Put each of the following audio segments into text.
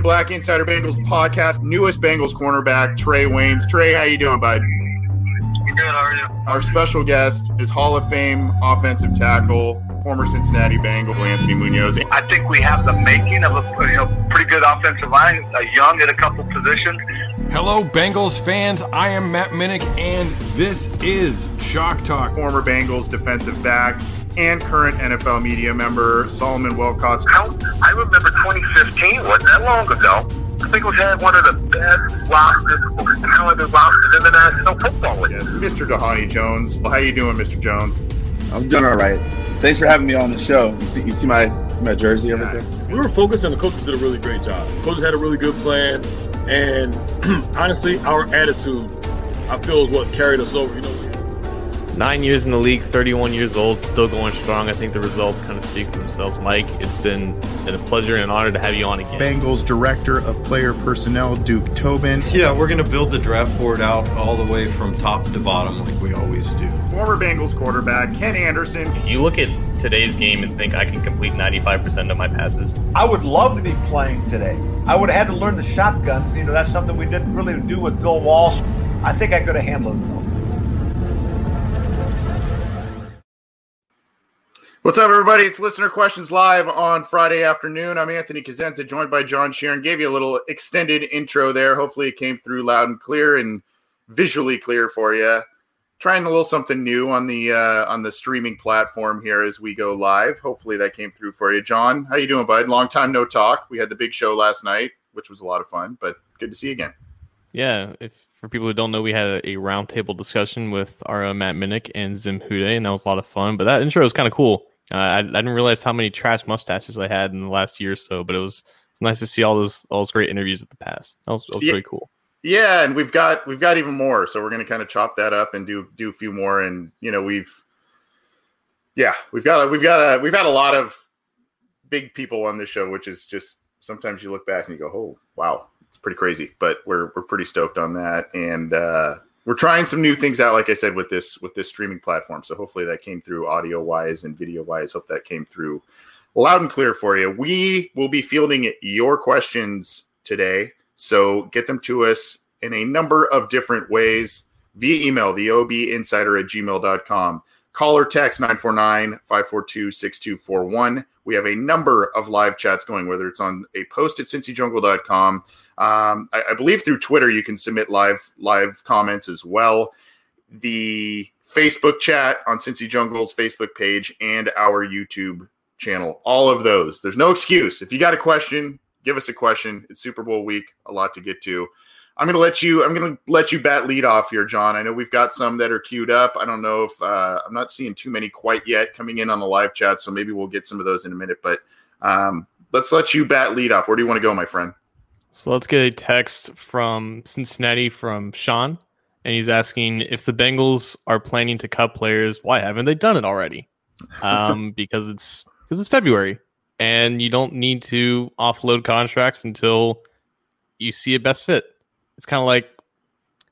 Black Insider Bengals podcast, newest Bengals cornerback, Trae Waynes. Trae, how you doing, bud? Good, how are you? Our special guest is Hall of Fame offensive tackle, former Cincinnati Bengal, Anthony Munoz. I think we have the making of a you know, pretty good offensive line, uh, young at a couple positions. Hello, Bengals fans. I am Matt Minnich, and this is Shock Talk. Former Bengals defensive back and current NFL media member Solomon Wilcots. I remember 2015 wasn't that long ago. I think we had one of the best rosters, talented rosters in the National Football League. Yes, Mr. Dhani Jones. How are you doing, Mr. Jones? I'm doing all right. Thanks for having me on the show. You see, you see my see my jersey over there. We were focused, and the coaches did a really great job. Coaches had a really good plan, and honestly, our attitude, I feel, is what carried us over. You know, Nine years in the league, 31 years old, still going strong. I think the results kind of speak for themselves. Mike, it's been, been a pleasure and an honor to have you on again. Bengals Director of Player Personnel, Duke Tobin. Yeah, we're going to build the draft board out all the way from top to bottom like we always do. Former Bengals quarterback, Ken Anderson. Do you look at today's game and think I can complete 95% of my passes? I would love to be playing today. I would have had to learn the shotgun. You know, that's something we didn't really do with Bill Walsh. I think I could have handled it. What's up, everybody? It's Listener Questions Live on Friday afternoon. I'm Anthony Cosenza, joined by John Sheeran. Gave you a little extended intro there. Hopefully, it came through loud and clear and visually clear for you. Trying a little something new on the uh, on the streaming platform here as we go live. Hopefully, that came through for you, John. How you doing, bud? Long time no talk. We had the big show last night, which was a lot of fun, but good to see you again. Yeah, if for people who don't know, we had a, a roundtable discussion with our uh, Matt Minnich and Zim Hude, and that was a lot of fun. But that intro was kind of cool. Uh, I, I, didn't realize how many trash mustaches I had in the last year or so, but it was it's nice to see all those all those great interviews at the past. That was, that was yeah. pretty cool. Yeah, and we've got we've got even more, so we're going to kind of chop that up and do do a few more. And you know, we've yeah, we've got a, we've got a we've had a lot of big people on this show, which is just sometimes you look back and you go, oh wow, it's pretty crazy. But we're we're pretty stoked on that, and uh, we're trying some new things out like i said with this with this streaming platform. So hopefully that came through audio wise and video wise hope that came through loud and clear for you. We will be fielding your questions today. So get them to us in a number of different ways via email the ob insider at gmail.com call or text 949-542-6241 we have a number of live chats going whether it's on a post at cincyjungle.com um, I, I, believe through Twitter you can submit live live comments as well. The Facebook chat on Cincy Jungle's Facebook page and our YouTube channel. All of those. There's no excuse. If you got a question, give us a question. It's Super Bowl week. A lot to get to. I'm to let you. I'm to let you bat lead off here, John. I know we've got some that are queued up. I don't know if uh, I'm not seeing too many quite yet coming in on the live chat, so maybe we'll get some of those in a minute. But um, let's let you bat lead off. Where do you want to go, my friend? So let's get a text from Cincinnati from Sean, and he's asking if the Bengals are planning to cut players. Why haven't they done it already? Um, because it's because it's February, and you don't need to offload contracts until you see a best fit. It's kind of like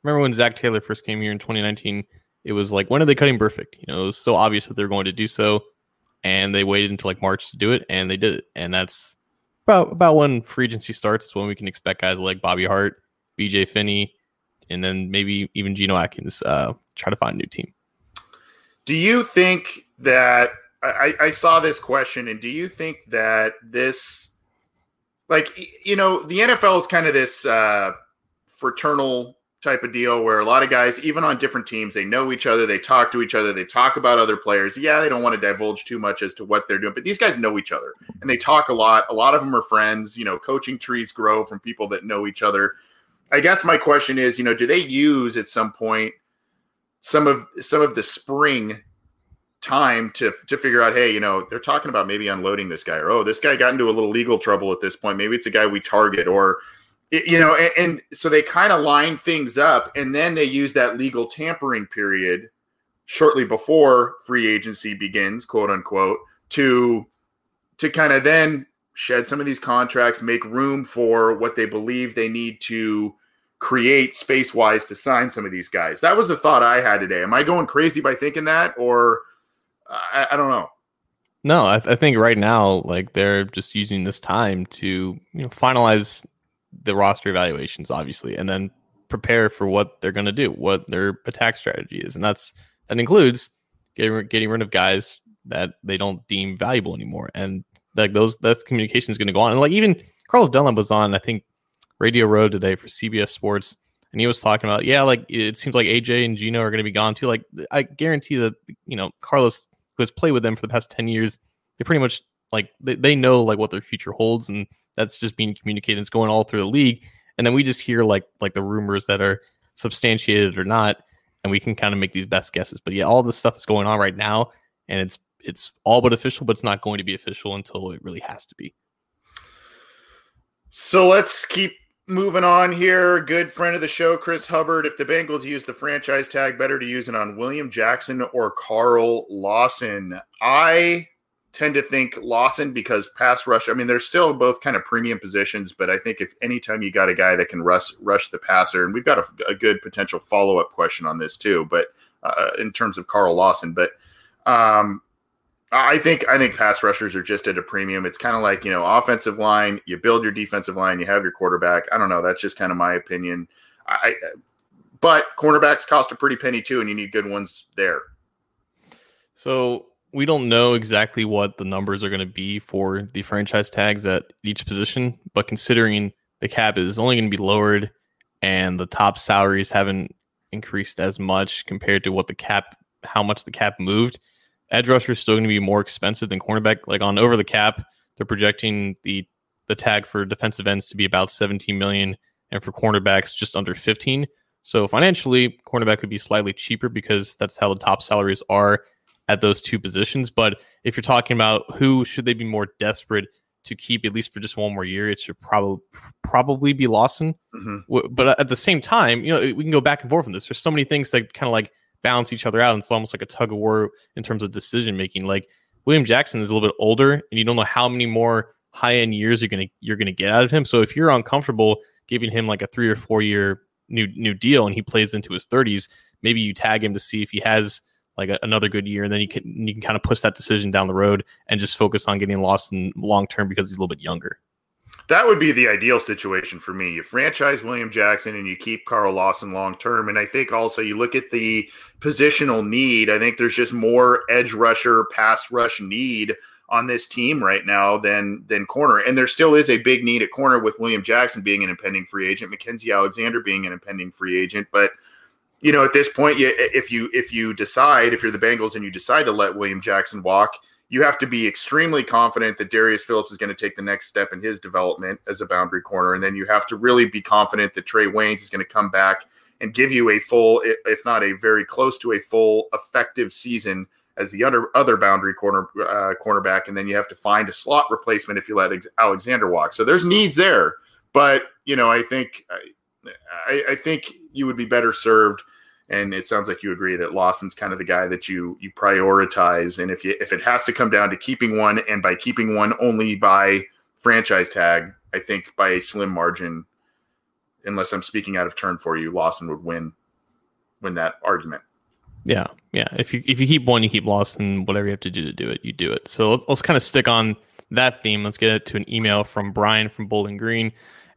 remember when Zac Taylor first came here in 2019. It was like when are they cutting Burfict? You know, it was so obvious that they're going to do so, and they waited until like March to do it, and they did it, and that's about about when free agency starts, when we can expect guys like Bobby Hart, BJ Finney, and then maybe even Geno Atkins uh, try to find a new team. Do you think that I, I saw this question, and do you think that this, like, you know, the NFL is kind of this uh, fraternal type of deal where a lot of guys, even on different teams, they know each other, they talk to each other, they talk about other players. Yeah, they don't want to divulge too much as to what they're doing, but these guys know each other and they talk a lot. A lot of them are friends. You know, coaching trees grow from people that know each other. I guess my question is, you know, do they use at some point some of some of the spring time to to figure out, hey, you know, they're talking about maybe unloading this guy, or oh, this guy got into a little legal trouble at this point. Maybe it's a guy we target, or you know, and, and so they kind of line things up, and then they use that legal tampering period shortly before free agency begins, quote unquote, to to kind of then shed some of these contracts, make room for what they believe they need to create space wise to sign some of these guys. That was the thought I had today. Am I going crazy by thinking that, or I, I don't know? No, I, I think right now, like they're just using this time to you know finalize the roster evaluations, obviously, and then prepare for what they're going to do, what their attack strategy is, and that's that includes getting getting rid of guys that they don't deem valuable anymore, and like those that communication is going to go on, and like even Carlos Dunlap was on, I think, Radio Row today for CBS Sports, and he was talking about, yeah, like it seems like AJ and Geno are going to be gone too. Like I guarantee that you know Carlos who has played with them for the past 10 years, they pretty much like they, they know like what their future holds and that's just being communicated. It's going all through the league. And then we just hear like like the rumors that are substantiated or not, and we can kind of make these best guesses. But yeah, all this stuff is going on right now, and it's it's all but official, but it's not going to be official until it really has to be. So let's keep moving on here. Good friend of the show, Chris Hubbard. If the Bengals use the franchise tag, better to use it on William Jackson or Carl Lawson. I tend to think Lawson because pass rush. I mean, they're still both kind of premium positions, but I think if anytime you got a guy that can rush rush the passer, and we've got a, a good potential follow up question on this too, but uh, in terms of Carl Lawson, but um, I think I think pass rushers are just at a premium. It's kind of like you know offensive line. You build your defensive line. You have your quarterback. I don't know. That's just kind of my opinion. I, but cornerbacks cost a pretty penny too, and you need good ones there. So we don't know exactly what the numbers are going to be for the franchise tags at each position, but considering the cap is only going to be lowered and the top salaries haven't increased as much compared to what the cap, how much the cap moved edge rusher is still going to be more expensive than cornerback. Like on over the cap, they're projecting the the tag for defensive ends to be about 17 million, and for cornerbacks just under 15. So financially, cornerback would be slightly cheaper because that's how the top salaries are at those two positions. But if you're talking about who should they be more desperate to keep at least for just one more year, it should probably probably be Lawson. Mm-hmm. But at the same time, you know, we can go back and forth on this. There's so many things that kind of like balance each other out. And it's almost like a tug of war in terms of decision making. Like William Jackson is a little bit older, and you don't know how many more high end years you're gonna you're gonna get out of him. So if you're uncomfortable giving him like a three or four year new new deal, and he plays into his 30s, maybe you tag him to see if he has like a, another good year, and then you can you can kind of push that decision down the road and just focus on getting Lawson long term because he's a little bit younger. That would be the ideal situation for me. You franchise William Jackson and you keep Carl Lawson long term. And I think also you look at the positional need. I think there's just more edge rusher, pass rush need on this team right now than than corner. And there still is a big need at corner with William Jackson being an impending free agent, Mackensie Alexander being an impending free agent. But you know, at this point, you, if you if you decide if you're the Bengals and you decide to let William Jackson walk, you have to be extremely confident that Darius Phillips is going to take the next step in his development as a boundary corner. And then you have to really be confident that Trae Waynes is going to come back and give you a full, if not a very close to a full effective season as the other other boundary corner uh, cornerback. And then you have to find a slot replacement if you let Alexander walk. So there's needs there, but you know I think I, I think you would be better served and it sounds like you agree that Lawson's kind of the guy that you you prioritize. And if you if it has to come down to keeping one, and by keeping one only by franchise tag, I think by a slim margin, unless I'm speaking out of turn for you, Lawson would win win that argument. Yeah, yeah. If you if you keep one, you keep Lawson. Whatever you have to do to do it, you do it. So let's, let's kind of stick on that theme. Let's get to an email from Brian from Bowling Green,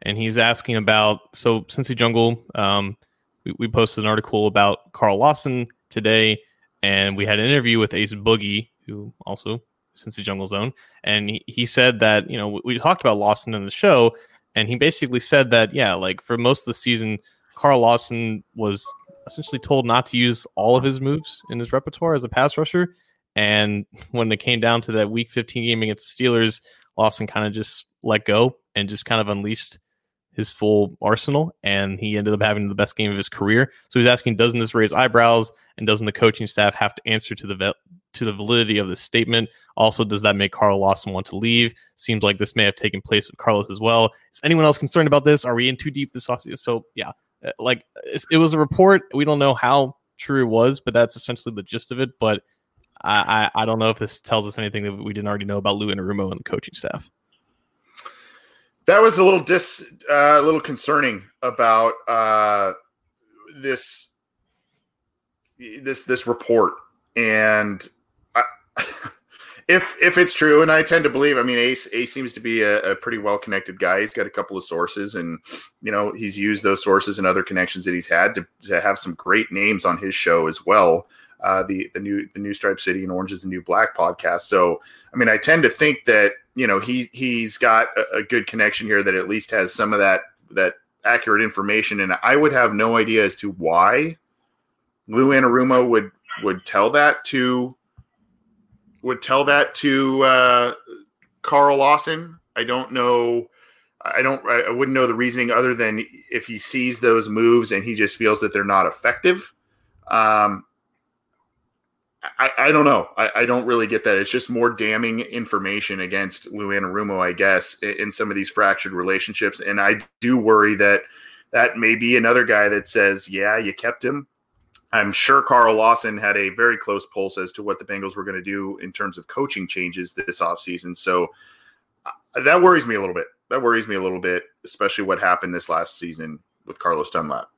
and he's asking about so Cincy Jungle. Um, we, we posted an article about Carl Lawson today, and we had an interview with Ace Boogie, who also Cincy Jungle Zone, and he, he said that you know we, we talked about Lawson in the show, and he basically said that yeah, like for most of the season, Carl Lawson was essentially told not to use all of his moves in his repertoire as a pass rusher. And when it came down to that week 15 game against the Steelers, Lawson kind of just let go and just kind of unleashed his full arsenal, and he ended up having the best game of his career. So he's asking, doesn't this raise eyebrows, and doesn't the coaching staff have to answer to the vet, to the validity of this statement? Also, does that make Carl Lawson want to leave? Seems like this may have taken place with Carlos as well. Is anyone else concerned about this? Are we in too deep this offseason? So yeah, uh, like it was a report. We don't know how true it was, but that's essentially the gist of it. But I, I, I don't know if this tells us anything that we didn't already know about Lou Anarumo and the coaching staff that was a little dis uh, a little concerning about uh, this this this report and I, if if it's true, and I tend to believe, I mean, Ace Ace seems to be a, a pretty well connected guy. He's got a couple of sources, and you know he's used those sources and other connections that he's had to, to have some great names on his show as well. Uh, the the new the new Stripe City and Orange is the New Black podcast. So I mean, I tend to think that you know he he's got a, a good connection here that at least has some of that that accurate information, and I would have no idea as to why Lou Anarumo would would tell that to would tell that to uh, Carl Lawson. I don't know. I don't. I wouldn't know the reasoning other than if he sees those moves and he just feels that they're not effective. Um, I, I don't know. I, I don't really get that. It's just more damning information against Lou Anarumo, I guess, in, in some of these fractured relationships. And I do worry that that may be another guy that says, "Yeah, you kept him, I'm sure Carl Lawson had a very close pulse as to what the Bengals were going to do in terms of coaching changes this offseason. So uh, that worries me a little bit. That worries me a little bit, especially what happened this last season with Carlos Dunlap.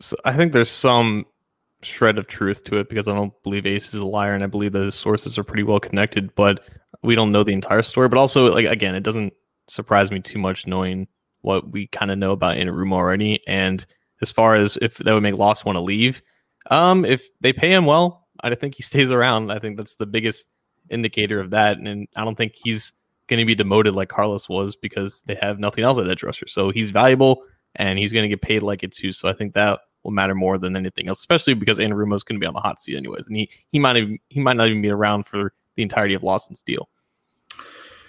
So I think there's some shred of truth to it because I don't believe Ace is a liar and I believe that his sources are pretty well connected, but we don't know the entire story. But also, like again, it doesn't surprise me too much knowing what we kind of know about Anarumo already. And as far as if that would make Loss want to leave, um, if they pay him well, I think he stays around. I think that's the biggest indicator of that. And I don't think he's going to be demoted like Carlos was because they have nothing else at edge rusher. So he's valuable and he's going to get paid like it too. So I think that will matter more than anything else, especially because Anarumo is going to be on the hot seat anyways, and he he might even, he might not even be around for the entirety of Lawson's deal.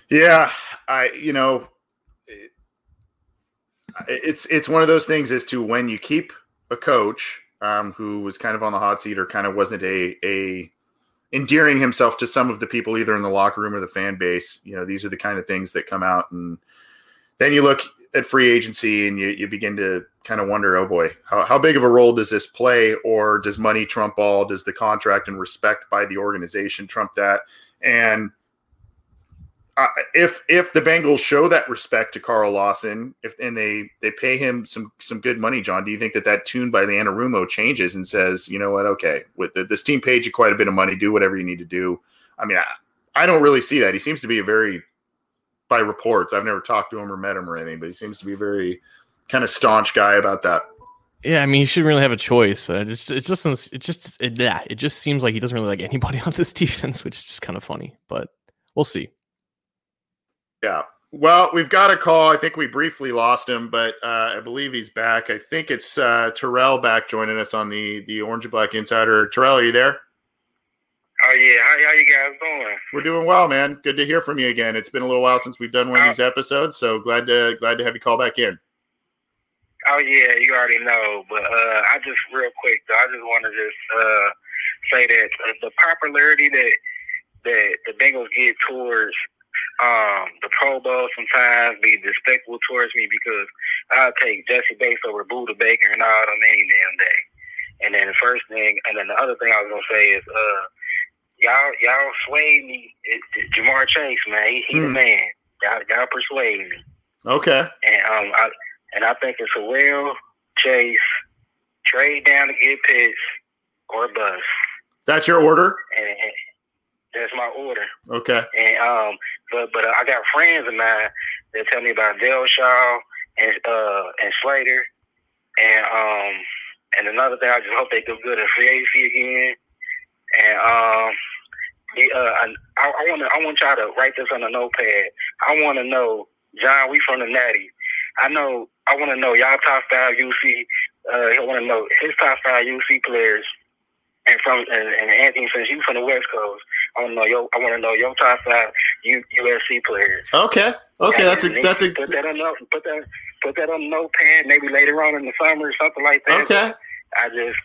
Yeah, I you know, it, it's it's one of those things as to when you keep a coach um, who was kind of on the hot seat or kind of wasn't a a endearing himself to some of the people either in the locker room or the fan base. You know, these are the kind of things that come out, and then you look at free agency and you, you begin to kind of wonder, oh boy, how, how big of a role does this play, or does money trump all? Does the contract and respect by the organization trump that? And uh, if if the Bengals show that respect to Carl Lawson, if and they they pay him some some good money, John, do you think that that tune by the Anarumo changes and says, you know what, okay, with the, this team paid you quite a bit of money, do whatever you need to do? I mean, I, I don't really see that. He seems to be a very, by reports, I've never talked to him or met him or anything, but he seems to be very kind of staunch guy about that. Yeah, I mean, he shouldn't really have a choice. Uh, just, it just, it just, it, yeah, it just seems like he doesn't really like anybody on this defense, which is just kind of funny. But we'll see. Yeah. Well, we've got a call. I think we briefly lost him, but uh, I believe he's back. I think it's uh, Terrell back joining us on the the Orange and Black Insider. Terrell, are you there? Oh yeah, how, how you guys doing? We're doing well, man. Good to hear from you again. It's been a little while since we've done one of these episodes, so glad to glad to have you call back in. Oh yeah, you already know, but uh, I just real quick though, I just want to just uh, say that the popularity that that the Bengals get towards um, the Pro Bowl sometimes be despicable towards me because I'll take Jessie Bates over Budda Baker and all them any damn day. And then the first thing, and then the other thing I was gonna say is, uh, y'all y'all sway me. It, it, Ja'Marr Chase, man, he, he mm. the hmm. man. Y'all y'all persuade me. Okay. And um, I and I think it's a real Chase trade down to get Pitts or bust. That's your order. And, that's my order. Okay. And um, but but uh, I got friends of mine that tell me about Darrisaw and uh and Slater, and um and another thing I just hope they do good at free agency again. And um, the, uh, I, I want to I want y'all to write this on a notepad. I want to know, John. We from the Natty. I know. I want to know y'all top five UC. Uh, I want to know his top five UC players and from and, and Anthony, since you from the West Coast, I want to know your I want to know your top five U, USC players. Okay, okay, that's a that's a put that on the, put that put that on notepad. Maybe later on in the summer or something like that. Okay, I just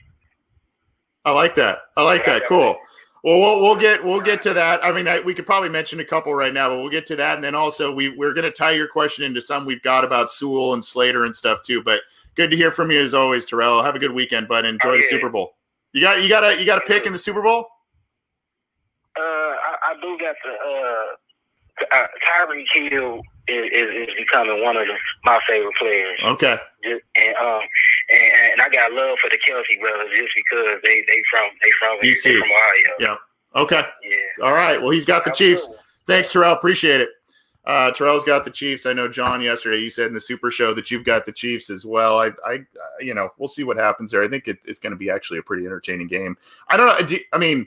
I like that. I like that. Cool. Well, we'll we'll get we'll get to that. I mean, I, we could probably mention a couple right now, but we'll get to that, and then also we we're going to tie your question into some we've got about Sewell and Slater and stuff too. But good to hear from you as always, Terrell. Have a good weekend, bud. Enjoy oh, yeah. the Super Bowl. You got you got a you got a pick in the Super Bowl? Uh, I, I do got the uh, uh Tyreek Hill is, is, is becoming one of the, my favorite players. Okay. Just, and um and, and I got love for the Kelce brothers just because they they from they from UC. they from Ohio. Yeah. Okay. Yeah. All right. Well, he's got the Chiefs. Thanks, Terrell. Appreciate it. Uh, Terrell's got the Chiefs. I know John yesterday. You said in the Super Show that you've got the Chiefs as well. I, I, you know, we'll see what happens there. I think it, it's going to be actually a pretty entertaining game. I don't know. I mean,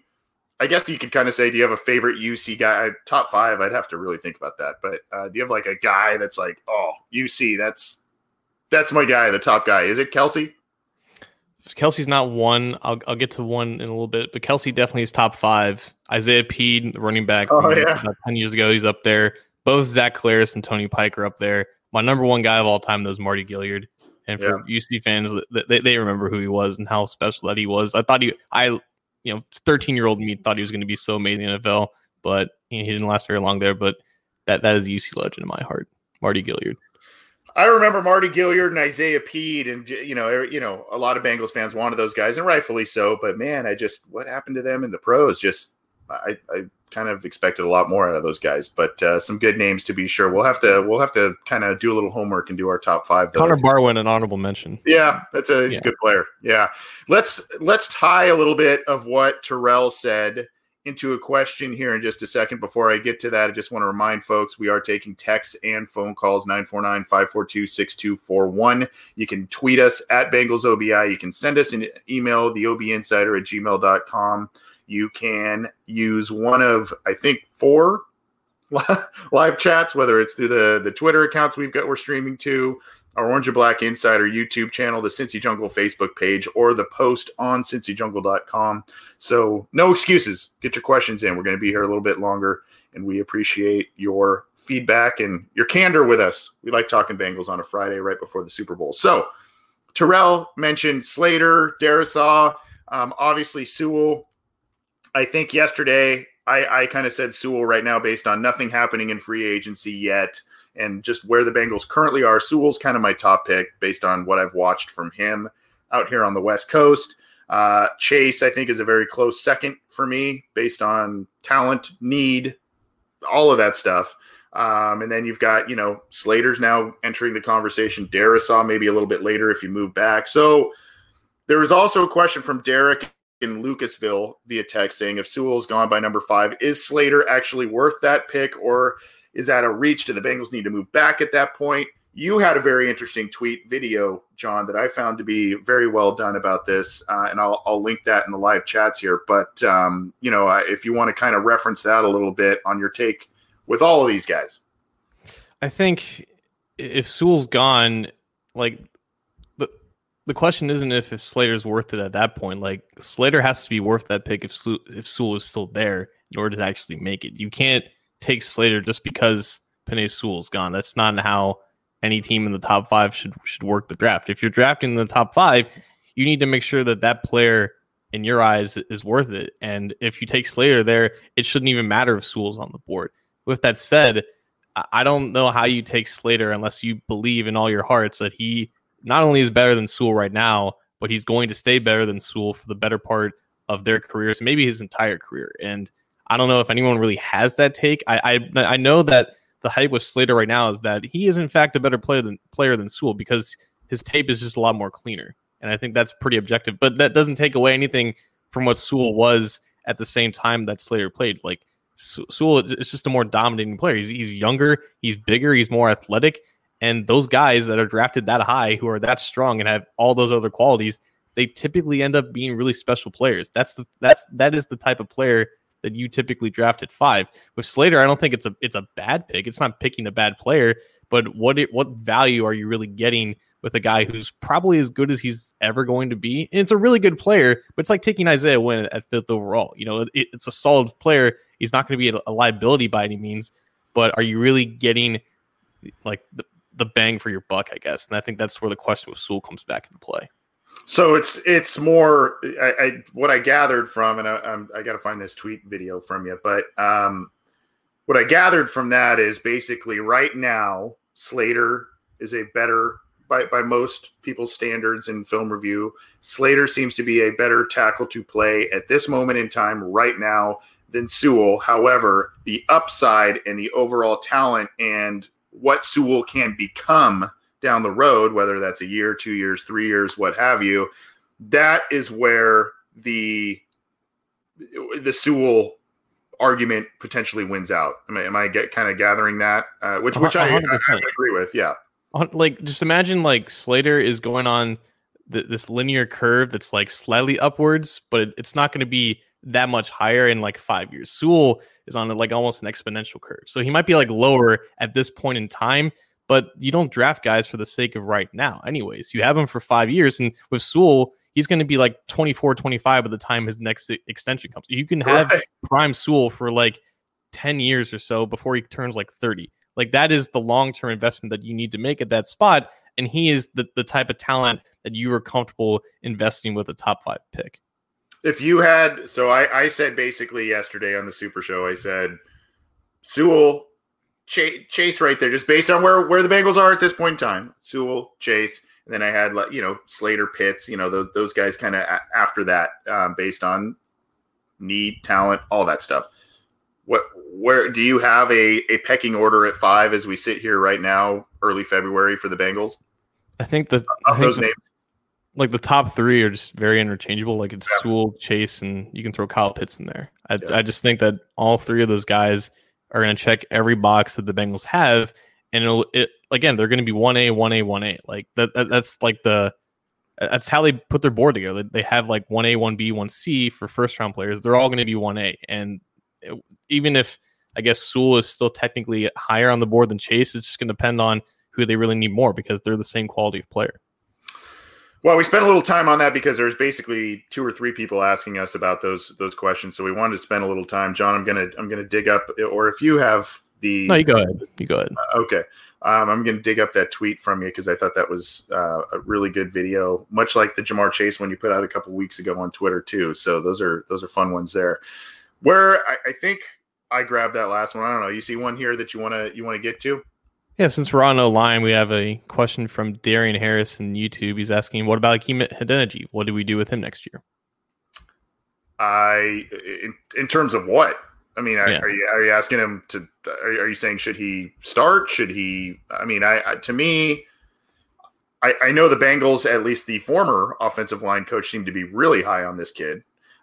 I guess you could kind of say, do you have a favorite UC guy? Top five? I'd have to really think about that. But uh, do you have like a guy that's like, oh, UC, that's that's my guy, the top guy? Is it Kelce? Kelce's not one. I'll, I'll get to one in a little bit, but Kelce definitely is top five. Isaiah Pead, the running back Oh, from yeah. 10 years ago, he's up there. Both Zach Collaros and Tony Pike are up there. My number one guy of all time, though, is Mardy Gilyard. And for UC fans, they, they remember who he was and how special that he was. I thought he, I, you know, 13 year old me thought he was going to be so amazing in NFL, but you know, he didn't last very long there. But that that is a UC legend in my heart, Mardy Gilyard. I remember Mardy Gilyard and Isaiah Pead, and you know, er- you know, a lot of Bengals fans wanted those guys, and rightfully so. But man, I just what happened to them in the pros? Just I, I kind of expected a lot more out of those guys, but uh, some good names to be sure. We'll have to we'll have to kind of do a little homework and do our top five. though. Connor Barwin, an honorable mention. yeah, that's a he's Yeah. a good player. Yeah, let's let's tie a little bit of what Terrell said into a question here in just a second. Before I get to that, I just want to remind folks we are taking texts and phone calls 949-542-6241. You can tweet us at Bengals OBI. You can send us an email, the obinsider at gmail.com. You can use one of, I think, four live chats, whether it's through the, the Twitter accounts we've got we're streaming to, our Orange and Black Insider YouTube channel, the Cincy Jungle Facebook page, or the post on cincyjungle.com. So no excuses. Get your questions in. We're going to be here a little bit longer, and we appreciate your feedback and your candor with us. We like talking Bengals on a Friday right before the Super Bowl. So Terrell mentioned Slater, Darrisaw, um, obviously Sewell. I think yesterday I, I kind of said Sewell right now based on nothing happening in free agency yet and just where the Bengals currently are. Sewell's kind of my top pick based on what I've watched from him out here on the West Coast. Uh, Chase, I think, is a very close second for me based on talent, need, all of that stuff. Um, and then you've got, you know, Slater's now entering the conversation. Darrisaw maybe a little bit later if you move back. So there was also a question from Derek in Lucasville via text saying if Sewell's gone by number five, is Slater actually worth that pick or is that a reach? Do the Bengals need to move back at that point? You had a very interesting tweet video, John, that I found to be very well done about this, uh, and I'll, I'll link that in the live chats here. But um, you know, if you want to kind of reference that a little bit on your take with all of these guys, I think if Sewell's gone, like the question isn't if, if Slater's worth it at that point. Like Slater has to be worth that pick if if Sewell is still there in order to actually make it. You can't take Slater just because Penei Sewell's gone. That's not how any team in the top five should should work the draft. If you're drafting in the top five, you need to make sure that that player in your eyes is worth it. And if you take Slater there, it shouldn't even matter if Sewell's on the board. With that said, I don't know how you take Slater unless you believe in all your hearts that he not only is better than Sewell right now, but he's going to stay better than Sewell for the better part of their careers, maybe his entire career. And I don't know if anyone really has that take. I I, I know that the hype with Slater right now is that he is in fact a better player than player than Sewell because his tape is just a lot more cleaner. And I think that's pretty objective. But that doesn't take away anything from what Sewell was at the same time that Slater played. Like Sewell is just a more dominating player. He's, he's younger, he's bigger, he's more athletic. And those guys that are drafted that high, who are that strong and have all those other qualities, they typically end up being really special players. That's the that's that is the type of player that you typically draft at five. With Slater, I don't think it's a it's a bad pick. It's not picking a bad player, but what it, what value are you really getting with a guy who's probably as good as he's ever going to be? And it's a really good player, but it's like taking Isaiah Wynn at fifth overall. You know, it, it's a solid player. He's not going to be a, a liability by any means, but are you really getting like the, the bang for your buck? I guess, and I think that's where the question with Sewell comes back into play. So it's it's more I, I what I gathered from, and I, I'm, I got to find this tweet video from you, but um, what I gathered from that is basically right now Slater is a better by by most people's standards in film review. Slater seems to be a better tackle to play at this moment in time right now than Sewell. However, the upside and the overall talent and what Sewell can become down the road, whether that's a year, two years, three years, what have you, that is where the the Sewell argument potentially wins out. Am I, am I get kind of gathering that? Uh, which which I, I, I agree with. Yeah. on- like just imagine like Slater is going on th- this linear curve that's like slightly upwards, but it, it's not going to be that much higher in like five years. Sewell is on like almost an exponential curve, so he might be like lower at this point in time. But you don't draft guys for the sake of right now, anyways. You have him for five years, and with Sewell, he's going to be like 24, 25 by the time his next extension comes. You can have Right. prime Sewell for like 10 years or so before he turns like 30. Like that is the long term investment that you need to make at that spot. And he is the, the type of talent that you are comfortable investing with a top five pick. If you had, so I, I said basically yesterday on the Super Show, I said Sewell, Chase, Chase right there, just based on where where the Bengals are at this point in time. Sewell, Chase, and then I had like you know Slater, Pitts, you know those those guys kind of a- after that, um, based on need, talent, all that stuff. What where do you have a a pecking order at five as we sit here right now, early February for the Bengals I think the, I think those the- names? Like the top three are just very interchangeable. Like it's Sewell, Chase, and you can throw Kyle Pitts in there. I, Yeah. I just think that all three of those guys are going to check every box that the Bengals have, and it'll it again they're going to be one A, one A, one A. Like that, that that's like the that's how they put their board together. They have like one A, one B, one C for first round players. They're all going to be one A, and it- even if I guess Sewell is still technically higher on the board than Chase, it's just going to depend on who they really need more because they're the same quality of player. Well, we spent a little time on that because there's basically two or three people asking us about those those questions. So we wanted to spend a little time. John, I'm gonna I'm gonna dig up, or if you have the No, you go ahead. You go ahead. okay, um, I'm gonna dig up that tweet from you because I thought that was uh, a really good video, much like the Ja'Marr Chase one you put out a couple weeks ago on Twitter too. So those are those are fun ones there. Where I, I think I grabbed that last one. I don't know. You see one here that you wanna you wanna get to? Yeah, since we're on a line, we have a question from Darian Harris in YouTube. He's asking, "What about Hakeem Adeniji? What do we do with him next year?" I in, in terms of what? I mean, I, Yeah. are you are you asking him to? Are, are you saying should he start? Should he? I mean, I, I to me, I, I know the Bengals, at least the former offensive line coach, seemed to be really high on this kid.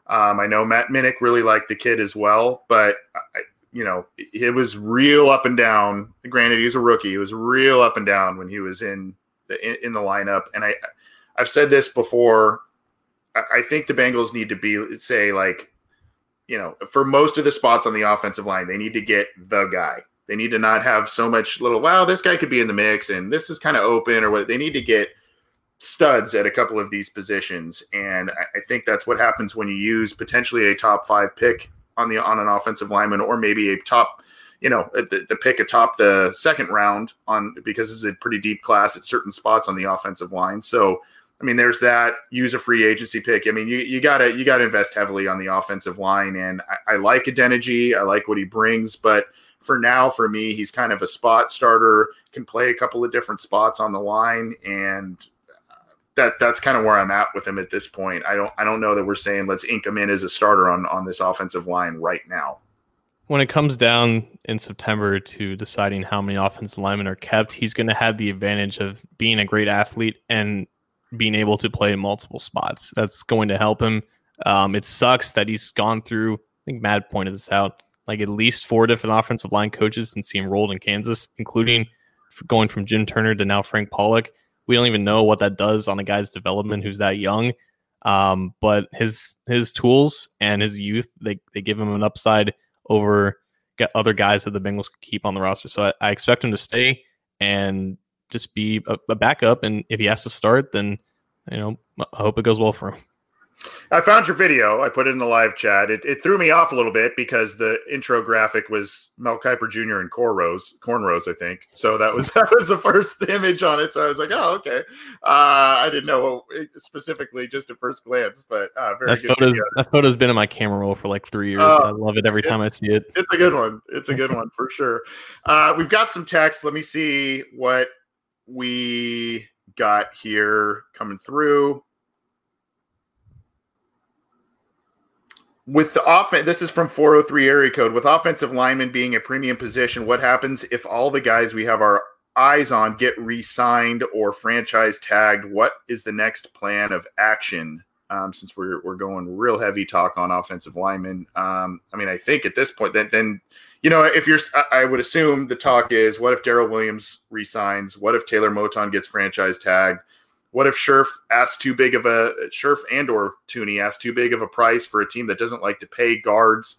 Um, I know Matt Minnich really liked the kid as well, but I, you know, it was real up and down. Granted, he was a rookie. It was real up and down when he was in the in, the lineup. And I, I've said this before. I, think the Bengals need to be say like, you know, for most of the spots on the offensive line, they need to get the guy. They need to not have so much little. Wow, this guy could be in the mix, and this is kind of open, or what. They need to get studs at a couple of these positions, and I think that's what happens when you use potentially a top five pick on the on an offensive lineman, or maybe a top, you know, the, the pick atop the second round on because it's a pretty deep class at certain spots on the offensive line. So, I mean, there's that. Use a free agency pick. I mean, you, you gotta you gotta invest heavily on the offensive line, and I, I like Adeniji. I like what he brings, but for now, for me, he's kind of a spot starter. Can play a couple of different spots on the line, and that that's kind of where I'm at with him at this point. I don't I don't know that we're saying let's ink him in as a starter on on this offensive line right now. When it comes down in September to deciding how many offensive linemen are kept, he's going to have the advantage of being a great athlete and being able to play multiple spots. That's going to help him. Um, it sucks that he's gone through. I think Matt pointed this out. Like at least four different offensive line coaches since he enrolled in Kansas, including going from Jim Turner to now Frank Pollack. We don't even know what that does on a guy's development who's that young. Um, but his his tools and his youth they they give him an upside over other guys that the Bengals keep on the roster. So I, I expect him to stay and just be a, a backup. And if he has to start, then you know I hope it goes well for him. I found your video. I put it in the live chat. It, it threw me off a little bit because the intro graphic was Mel Kiper Jr. in cornrows, cornrows, I think. So that was that was the first image on it. So I was like, oh, okay. Uh, I didn't know specifically just at first glance, but uh, very That good. photo's video. that photo's been in my camera roll for like three years. Oh, I love it every time I see it. It's a good one. It's a good one for sure. Uh, we've got some text. Let me see what we got here coming through. With the offense, this is from 403 area code. With offensive linemen being a premium position, what happens if all the guys we have our eyes on get re signed or franchise tagged? What is the next plan of action um, since we're we're going real heavy talk on offensive linemen. Um, I mean, I think at this point, then then you know, if you're, I would assume the talk is, what if Daryl Williams resigns? What if Taylor Moton gets franchise tagged? What if Scherff asks too big of a Scherff and or Thuney asks too big of a price for a team that doesn't like to pay guards?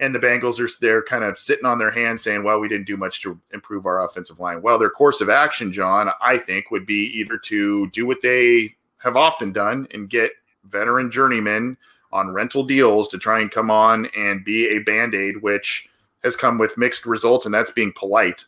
And the Bengals are they're kind of sitting on their hands saying, well, we didn't do much to improve our offensive line. Well, their course of action, John, I think, would be either to do what they have often done and get veteran journeymen on rental deals to try and come on and be a band aid, which has come with mixed results, and that's being polite.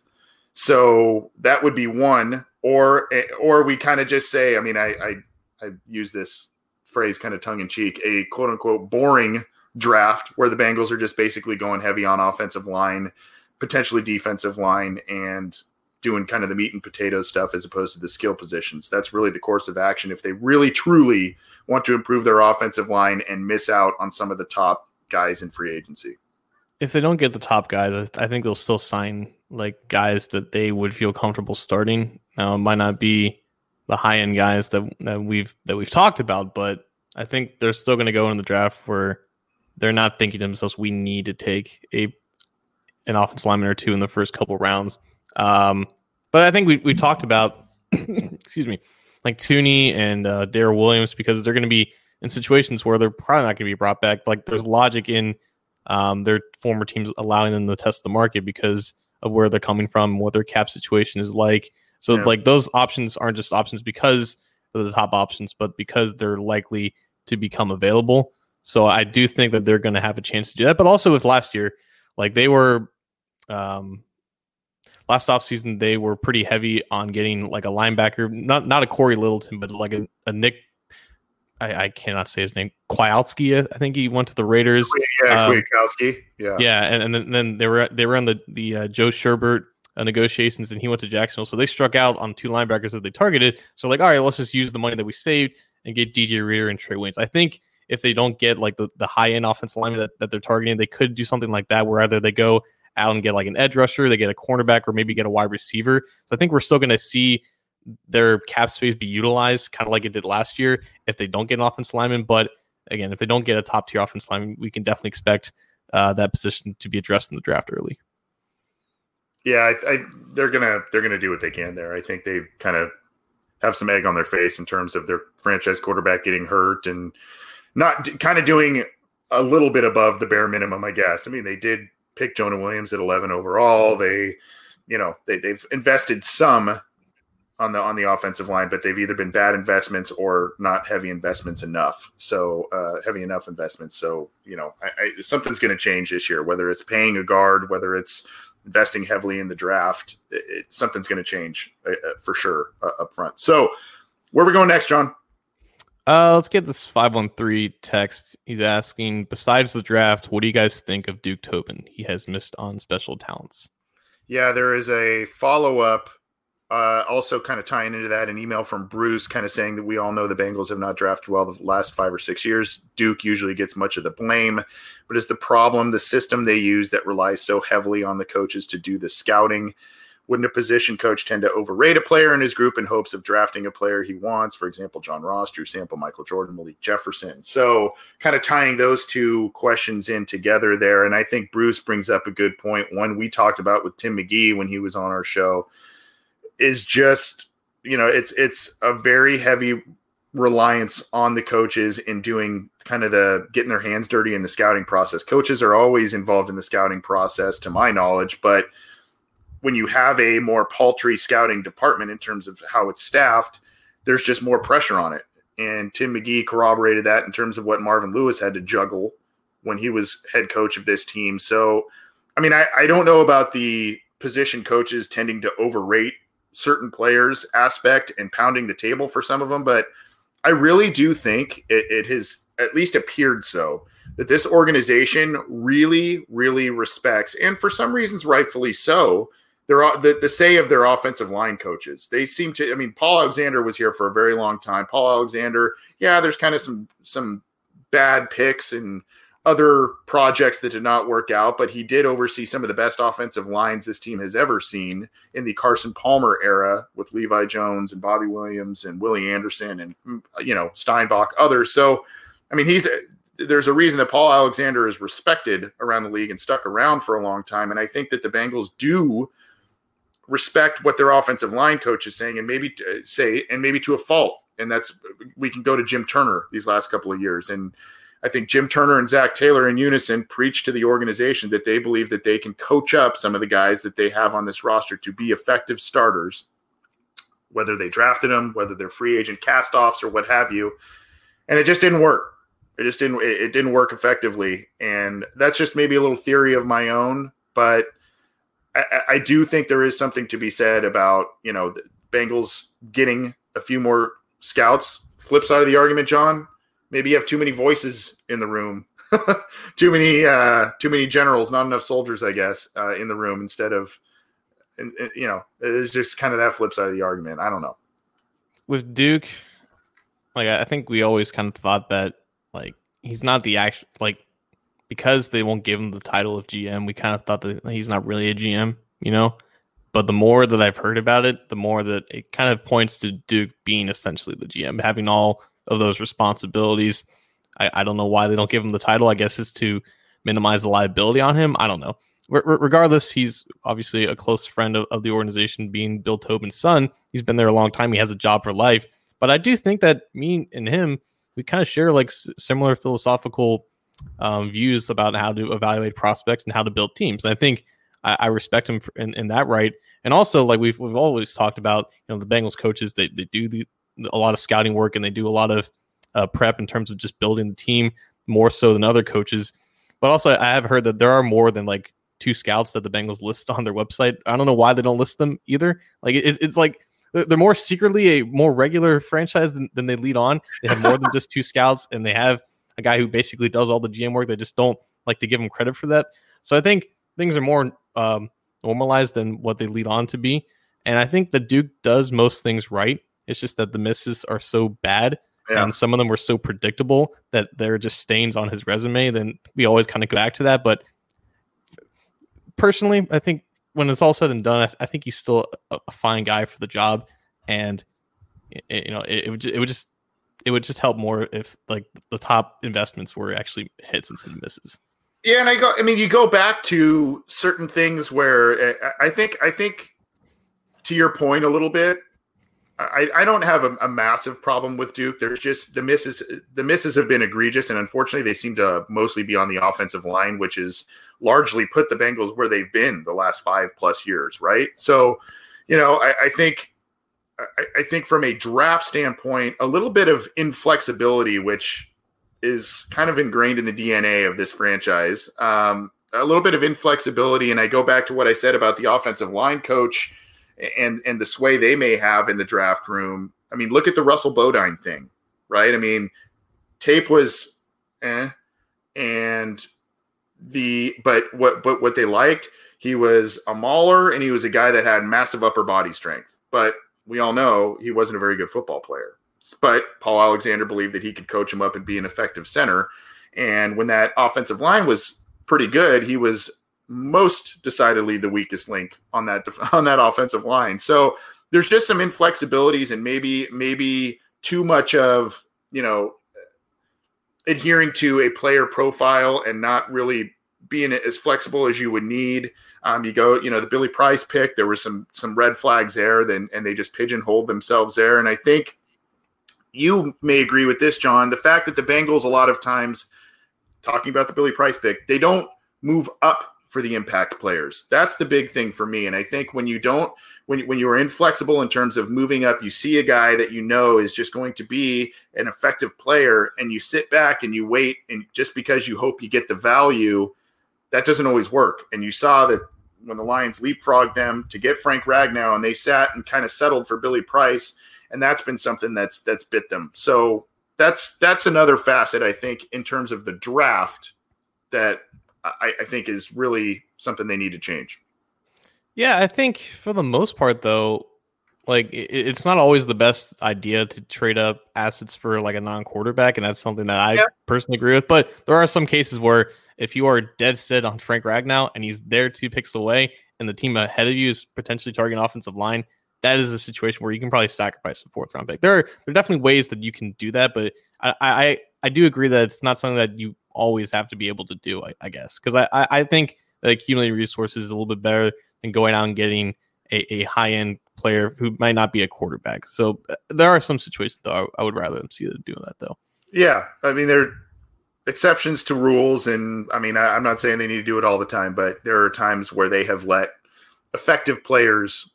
So that would be one or eh, or we kind of just say, I mean, I, I I use this phrase kind of tongue in cheek, a quote unquote boring draft where the Bengals are just basically going heavy on offensive line, potentially defensive line, and doing kind of the meat and potatoes stuff as opposed to the skill positions. That's really the course of action if they really truly want to improve their offensive line and miss out on some of the top guys in free agency. If they don't get the top guys, I think they'll still sign like guys that they would feel comfortable starting. Now it might not be the high end guys that that we've that we've talked about, but I think they're still going to go in the draft where they're not thinking to themselves, "We need to take a an offense lineman or two in the first couple rounds." Um, but I think we we talked about, excuse me, like Thuney and uh, Daryl Williams because they're going to be in situations where they're probably not going to be brought back. Like there's logic in um, their former teams allowing them to test the market because of where they're coming from, what their cap situation is like. So yeah. like those options aren't just options because they're the top options, but because they're likely to become available. So I do think that they're going to have a chance to do that. But also with last year, like they were, um, last offseason, they were pretty heavy on getting like a linebacker, not not a Cory Littleton, but like a, a Nick I, I, cannot say his name. Kwiatkowski, I think he went to the Raiders. Yeah, um, Kwiatkowski. Yeah, yeah, and, and then they were they were on the the uh, Joe Schobert uh, negotiations, and he went to Jacksonville. So they struck out on two linebackers that they targeted. So like, all right, let's just use the money that we saved and get DJ Reader and Trae Waynes. I think if they don't get like the, the high end offensive lineman that, that they're targeting, they could do something like that where either they go out and get like an edge rusher, they get a cornerback, or maybe get a wide receiver. So I think we're still going to see their cap space be utilized kind of like it did last year if they don't get an offense lineman. But again, if they don't get a top tier offense lineman, we can definitely expect uh, that position to be addressed in the draft early. Yeah, I, I, they're gonna they're gonna do what they can there. I think they kind of have some egg on their face in terms of their franchise quarterback getting hurt and not kind of doing a little bit above the bare minimum. I guess. I mean, they did pick Jonah Williams at 11 overall. They, you know, they they've invested some on the on the offensive line, but they've either been bad investments or not heavy investments enough. So uh, heavy enough investments. So you know, I, I, something's going to change this year. Whether it's paying a guard, whether it's investing heavily in the draft, it, it, something's going to change uh, uh, for sure uh, up front. So where are we going next, John? Uh, let's get this 513 text. He's asking, besides the draft, what do you guys think of Duke Tobin? He has missed on special talents. Yeah, there is a follow up uh, also, kind of tying into that, an email from Bruce, kind of saying that we all know the Bengals have not drafted well the last five or six years. Duke usually gets much of the blame, but is the problem the system they use that relies so heavily on the coaches to do the scouting? Wouldn't a position coach tend to overrate a player in his group in hopes of drafting a player he wants? For example, John Ross, Drew Sample, Michael Jordan, Malik Jefferson. So, kind of tying those two questions in together there. And I think Bruce brings up a good point. One we talked about with Tim McGee when he was on our show is just you know it's it's a very heavy reliance on the coaches in doing kind of the getting their hands dirty in the scouting process. Coaches are always involved in the scouting process, to my knowledge, but when you have a more paltry scouting department in terms of how it's staffed, there's just more pressure on it. And Tim McGee corroborated that in terms of what Marvin Lewis had to juggle when he was head coach of this team. So, I mean, I, I don't know about the position coaches tending to overrate certain players aspect and pounding the table for some of them, but I really do think it, it has at least appeared so that this organization really, really respects, and for some reasons, rightfully so, their the, the say of their offensive line coaches. They seem to. I mean, Paul Alexander was here for a very long time. Paul Alexander, yeah, there's kind of some some bad picks and other projects that did not work out, but he did oversee some of the best offensive lines this team has ever seen in the Carson Palmer era with Levi Jones and Bobby Williams and Willie Anderson and you know Steinbach, others. So, I mean, he's there's a reason that Paul Alexander is respected around the league and stuck around for a long time, and I think that the Bengals do respect what their offensive line coach is saying, and maybe uh, say, and maybe to a fault. And that's we can go to Jim Turner these last couple of years and I think Jim Turner and Zac Taylor in unison preach to the organization that they believe that they can coach up some of the guys that they have on this roster to be effective starters, whether they drafted them, whether they're free agent castoffs or what have you. And it just didn't work. It just didn't. It didn't work effectively, and that's just maybe a little theory of my own. But I, I do think there is something to be said about you know the Bengals getting a few more scouts. Flip side of the argument, John, maybe you have too many voices in the room, too many uh, too many generals, not enough soldiers, I guess, uh, in the room instead of, and, and, you know, it's just kind of that flip side of the argument. I don't know. With Duke, like I think we always kind of thought that like he's not the actual like because they won't give him the title of GM. We kind of thought that he's not really a GM, you know. But the more that I've heard about it, the more that it kind of points to Duke being essentially the GM, having all of those responsibilities. I, I don't know why they don't give him the title. I guess is to minimize the liability on him. I don't know. regardless, he's obviously a close friend of, of the organization, being Bill Tobin's son. He's been there a long time. He has a job for life. But I do think that me and him, we kind of share like s- similar philosophical um, views about how to evaluate prospects and how to build teams. And I think I, I respect him in, in, that right. And also, like we've we've always talked about, you know, the Bengals coaches they, they do the, a lot of scouting work and they do a lot of uh, prep in terms of just building the team more so than other coaches. But also, I have heard that there are more than like two scouts that the Bengals list on their website. I don't know why they don't list them either. Like it's, like they're more secretly a more regular franchise than, than they lead on. They have more than just two scouts, and they have a guy who basically does all the GM work. They just don't like to give him credit for that. So I think things are more um, normalized than what they lead on to be. And I think the Duke does most things right. It's just that the misses are so bad yeah. and some of them were so predictable that they're just stains on his resume. Then we always kind of go back to that. But personally, I think when it's all said and done, I, th- I think he's still a, a, fine guy for the job. And it, you know, it, it would just, it would just it would just help more if like the top investments were actually hits instead of misses. Yeah, and I go. I mean, you go back to certain things where eh, I think I think to your point a little bit. I, I don't have a, a, massive problem with Duke. There's just the misses. The misses have been egregious, and unfortunately, they seem to mostly be on the offensive line, which has largely put the Bengals where they've been the last five plus years, right? So, you know, I, I think, I, I think from a draft standpoint, a little bit of inflexibility, which is kind of ingrained in the DNA of this franchise. Um, a little bit of inflexibility, and I go back to what I said about the offensive line coach and and the sway they may have in the draft room. I mean, look at the Russell Bodine thing, right? I mean, tape was eh, and the but what but what they liked, he was a mauler and he was a guy that had massive upper body strength. But we all know he wasn't a very good football player. But Paul Alexander believed that he could coach him up and be an effective center. And when that offensive line was pretty good, he was most decidedly the weakest link on that on that offensive line. So there's just some inflexibilities and maybe maybe too much of you know adhering to a player profile and not really being as flexible as you would need. Um, you go, you know, the Billy Price pick. There was some some red flags there, then and they just pigeonholed themselves there. And I think you may agree with this, John. The fact that the Bengals a lot of times talking about the Billy Price pick, they don't move up for the impact players. That's the big thing for me. And I think when you don't, when, when you are inflexible in terms of moving up, you see a guy that you know is just going to be an effective player, and you sit back and you wait, and just because you hope you get the value, that doesn't always work. And you saw that when the Lions leapfrogged them to get Frank Ragnow, and they sat and kind of settled for Billy Price, and that's been something that's that's bit them. So that's that's another facet I think in terms of the draft that I, I think is really something they need to change. Yeah, I think for the most part, though, like it, it's not always the best idea to trade up assets for like a non-quarterback, and that's something that I Yeah. personally agree with. But there are some cases where if you are dead set on Frank Ragnow and he's there two picks away, and the team ahead of you is potentially targeting offensive line, that is a situation where you can probably sacrifice a fourth round pick. There are there are definitely ways that you can do that, but I I, I do agree that it's not something that you always have to be able to do. I, I guess because I, I I think that accumulating resources is a little bit better than going out and getting a, a high end player who might not be a quarterback. So uh, there are some situations though I, I would rather them see them doing that though. Yeah, I mean there are exceptions to rules, and I mean I, I'm not saying they need to do it all the time, but there are times where they have let effective players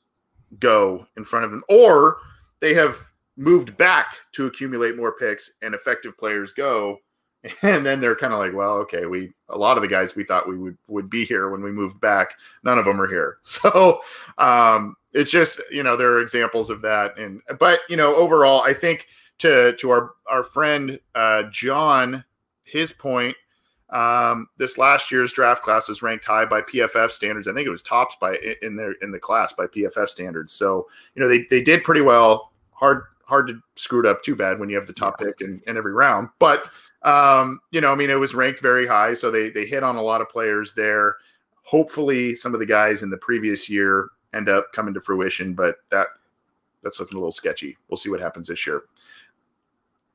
go in front of them, or they have moved back to accumulate more picks, and effective players go, and then they're kind of like, well, okay, we a lot of the guys we thought we would would be here when we moved back, none of them are here, so um, it's just you know there are examples of that, and but you know overall, I think to to our our friend uh, John, his point. Um, this last year's draft class was ranked high by PFF standards. I think it was tops by in their in the class by PFF standards. So you know they they did pretty well. Hard hard to screw it up too bad when you have the top pick in, in every round. But um, you know, I mean, it was ranked very high, so they they hit on a lot of players there. Hopefully, some of the guys in the previous year end up coming to fruition, but that that's looking a little sketchy. We'll see what happens this year.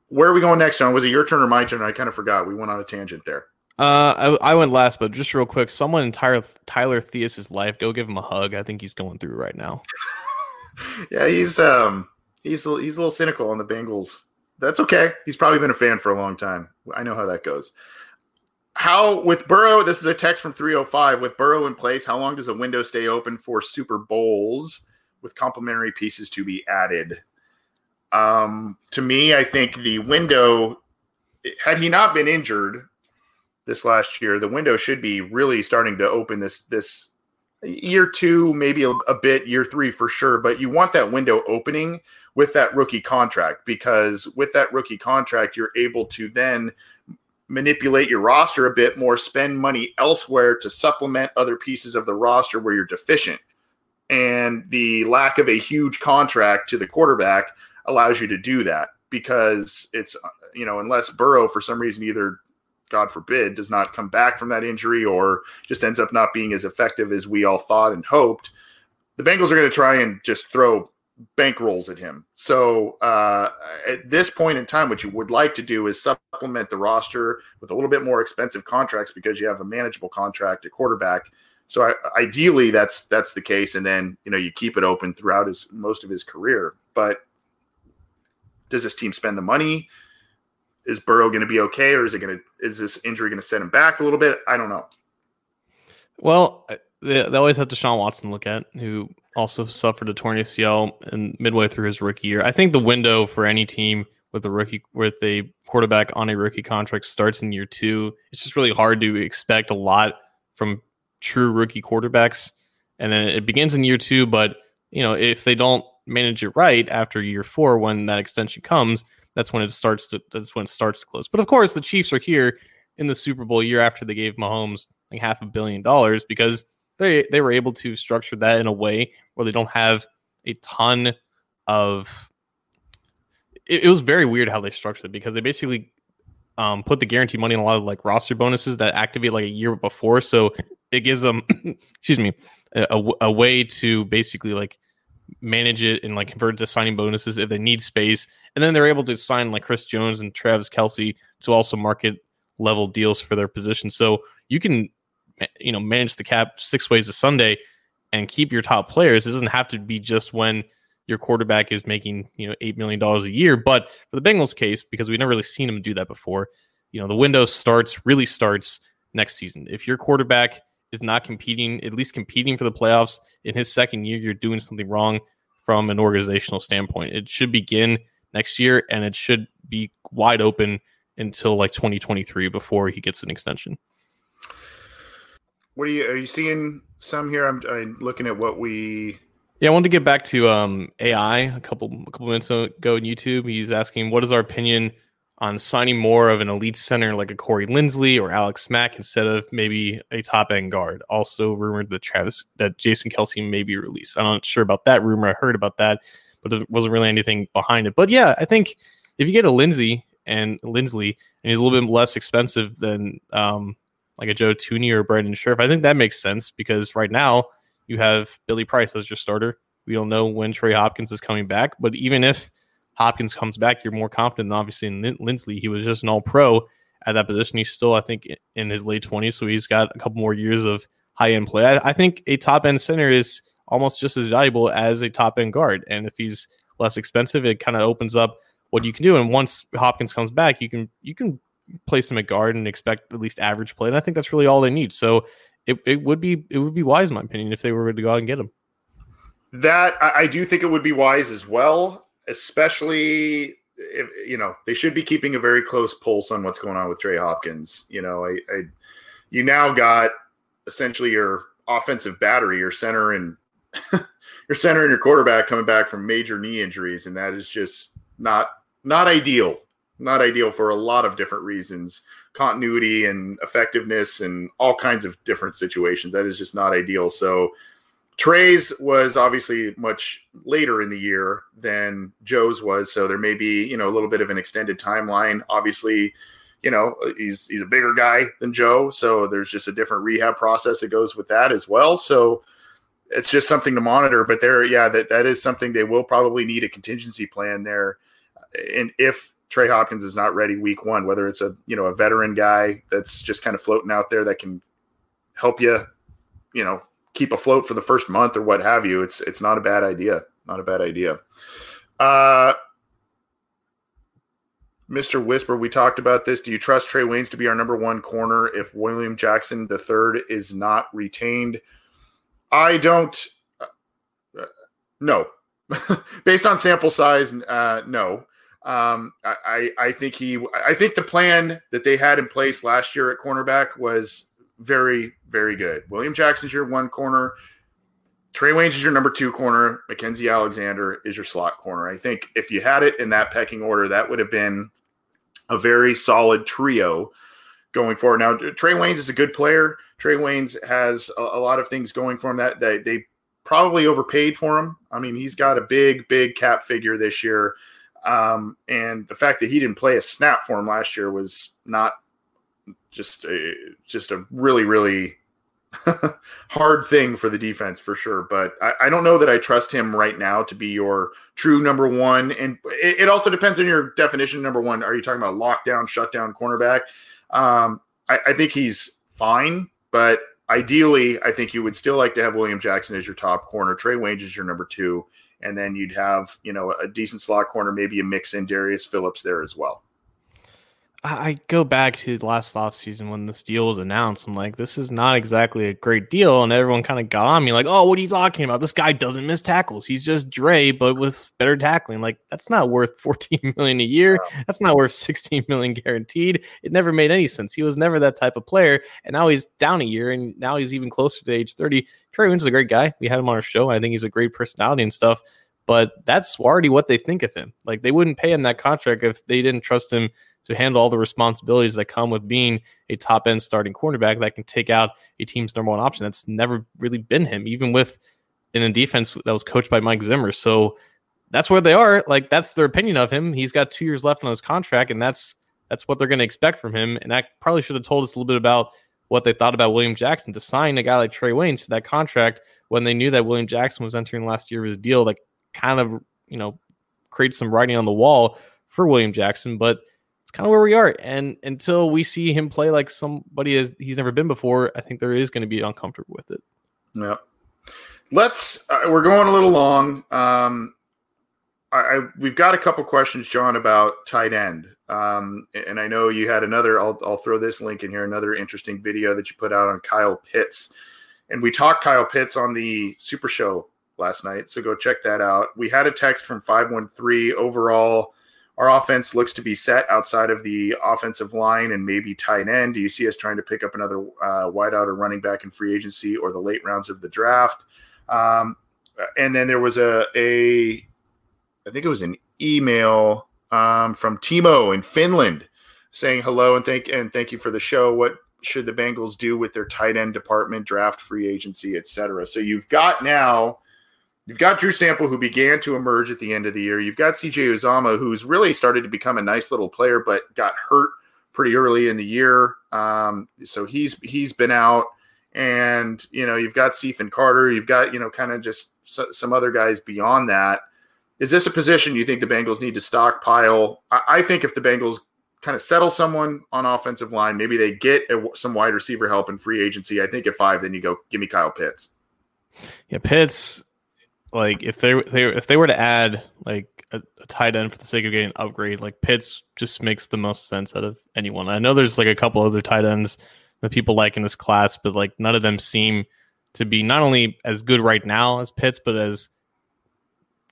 Where are we going next, John? Was it your turn or my turn? I kind of forgot. We went on a tangent there. Uh, I, I went last, but just real quick, someone in Tyler Tyler Theus's life, go give him a hug. I think he's going through right now. yeah, he's um he's a- he's a little cynical on the Bengals. That's okay. He's probably been a fan for a long time. I know how that goes. How with Burrow? This is a text from 305. With Burrow in place, how long does a window stay open for Super Bowls with complementary pieces to be added? Um, to me, I think the window, had he not been injured this last year, the window should be really starting to open this this year two, maybe a, a bit year three for sure. But you want that window opening with that rookie contract because with that rookie contract, you're able to then manipulate your roster a bit more, spend money elsewhere to supplement other pieces of the roster where you're deficient. And the lack of a huge contract to the quarterback allows you to do that because it's, you know, unless Burrow for some reason either, God forbid, does not come back from that injury or just ends up not being as effective as we all thought and hoped, the Bengals are going to try and just throw bankrolls at him. So uh, at this point in time, what you would like to do is supplement the roster with a little bit more expensive contracts because you have a manageable contract at quarterback. So I, ideally, that's that's the case, and then you know you keep it open throughout his most of his career. But does this team spend the money? Is Burrow going to be okay, or is it going to is this injury going to set him back a little bit? I don't know. Well, they, they always have Deshaun Watson look at, who also suffered a torn ACL and midway through his rookie year. I think the window for any team with a rookie with a quarterback on a rookie contract starts in year two. It's just really hard to expect a lot from true rookie quarterbacks, and then it begins in year two. But you know, if they don't manage it right after year four, when that extension comes, that's when it starts to that's when it starts to close. But of course, the Chiefs are here in the Super Bowl year after they gave Mahomes like half a billion dollars because they they were able to structure that in a way where they don't have a ton of it, it was very weird how they structured it because they basically um, put the guarantee money in a lot of like roster bonuses that activate like a year before. So it gives them excuse me a, a, way to basically like manage it and like convert to signing bonuses if they need space. And then they're able to sign like chris jones and travis kelce to also market level deals for their position. So you can you know manage the cap six ways a Sunday and keep your top players. It doesn't have to be just when your quarterback is making you know eight million dollars a year. But for the Bengals case, because we've never really seen him do that before, you know the window starts really starts next season. If your quarterback is not competing, at least competing for the playoffs in his second year, you're doing something wrong from an organizational standpoint. It should begin next year and it should be wide open until like 2023 before he gets an extension. What are you are you seeing some here? I'm, I'm looking at what we Yeah, I wanted to get back to um, AI a couple a couple minutes ago on YouTube. He's asking what is our opinion on signing more of an elite center like a Corey Linsley or Alex Mack instead of maybe a top end guard. Also rumored that Travis that Jason Kelce may be released. I'm not sure about that rumor. I heard about that, but there wasn't really anything behind it. But yeah, I think if you get a Lindsay and Linsley, and he's a little bit less expensive than um, like a Joe Thuney or Brandon Scherff, I think that makes sense because right now you have Billy Price as your starter. We don't know when Trey Hopkins is coming back, but even if Hopkins comes back, you're more confident than obviously in Linsley. He was just an all pro at that position. He's still, I think, in his late 20s, so he's got a couple more years of high end play. I, I think a top end center is almost just as valuable as a top end guard. And if he's less expensive, it kind of opens up what you can do. And once Hopkins comes back, you can you can place him at guard and expect at least average play. And I think that's really all they need. So it, it would be it would be wise, in my opinion, if they were to go out and get him. That I do think it would be wise as well, especially if, you know they should be keeping a very close pulse on what's going on with Trey Hopkins. You know, I, I you now got essentially your offensive battery, your center and your center and your quarterback coming back from major knee injuries, and that is just not not ideal. Not ideal for a lot of different reasons, continuity and effectiveness, and all kinds of different situations. That is just not ideal. So Trey's was obviously much later in the year than Joe's was, so there may be you know a little bit of an extended timeline. Obviously, you know he's he's a bigger guy than Joe, so there's just a different rehab process that goes with that as well. So it's just something to monitor. But there, yeah, that that is something they will probably need a contingency plan there, and if Trey Hopkins is not ready week one, whether it's a you know a veteran guy that's just kind of floating out there that can help you, you know keep afloat for the first month or what have you, it's it's not a bad idea. Not a bad idea. Uh, Mr. Whisper, we talked about this. Do you trust Trae Waynes to be our number one corner if William Jackson the third is not retained? I don't. Uh, no, based on sample size, uh, no. Um, I, I think he. I think the plan that they had in place last year at cornerback was very, very good. William Jackson's your one corner. Trae Waynes is your number two corner. Mackensie Alexander is your slot corner. I think if you had it in that pecking order, that would have been a very solid trio going forward. Now, Trae Waynes is a good player. Trae Waynes has a, a lot of things going for him that, that they probably overpaid for him. I mean, he's got a big, big cap figure this year. Um, and the fact that he didn't play a snap for him last year was not just a, just a really really hard thing for the defense for sure. But I, I, don't know that I trust him right now to be your true number one. And it, it, also depends on your definition. Number one, are you talking about lockdown, shutdown cornerback? Um, I, I think he's fine, but ideally, I think you would still like to have William Jackson as your top corner. Trae Wayne is your number two, and then you'd have you know a decent slot corner, maybe a mix in Darius Phillips there as well. I go back to last offseason when this deal was announced. I'm like, this is not exactly a great deal. And everyone kind of got on me like, oh, what are you talking about? This guy doesn't miss tackles. He's just Dre, but with better tackling. Like, that's not worth 14 million a year. That's not worth 16 million guaranteed. It never made any sense. He was never that type of player. And now he's down a year and now he's even closer to age 30. Trae Waynes is a great guy. We had him on our show. I think he's a great personality and stuff. But that's already what they think of him. Like, they wouldn't pay him that contract if they didn't trust him to handle all the responsibilities that come with being a top end starting cornerback that can take out a team's number one option. That's never really been him, even with in a defense that was coached by Mike Zimmer. So that's where they are. Like that's their opinion of him. He's got two years left on his contract, and that's that's what they're going to expect from him. And that probably should have told us a little bit about what they thought about William Jackson to sign a guy like Trae Waynes to that contract when they knew that William Jackson was entering last year of his deal. That kind of you know creates some writing on the wall for William Jackson, but kind of where we are. And until we see him play like somebody has, he's never been before, I think there is going to be uncomfortable with it. Yeah. Let's. Uh, we're going a little long. Um, I, I, we've got a couple questions, John, about tight end. Um, and I know you had another. I'll I'll throw this link in here. Another interesting video that you put out on Kyle Pitts, and we talked Kyle Pitts on the Super Show last night. So go check that out. We had a text from five one three overall our offense looks to be set outside of the offensive line and maybe tight end. Do you see us trying to pick up another uh, wideout or running back in free agency or the late rounds of the draft? Um, and then there was a, a, I think it was an email um, from Timo in Finland saying hello and thank and thank you for the show. What should the Bengals do with their tight end department, draft, free agency, etc.? So you've got now You've got Drew Sample, who began to emerge at the end of the year. You've got CJ Uzomah, who's really started to become a nice little player, but got hurt pretty early in the year. Um, so he's he's been out, and you know you've got Cethan Carter. You've got you know kind of just so, some other guys beyond that. Is this a position you think the Bengals need to stockpile? I, I think if the Bengals kind of settle someone on offensive line, maybe they get a, some wide receiver help in free agency. I think at five, then you go give me Kyle Pitts. Yeah, Pitts like if they they if they were to add like a, a, tight end for the sake of getting an upgrade, like Pitts just makes the most sense out of anyone. I know there's like a couple other tight ends that people like in this class, but like none of them seem to be not only as good right now as Pitts, but as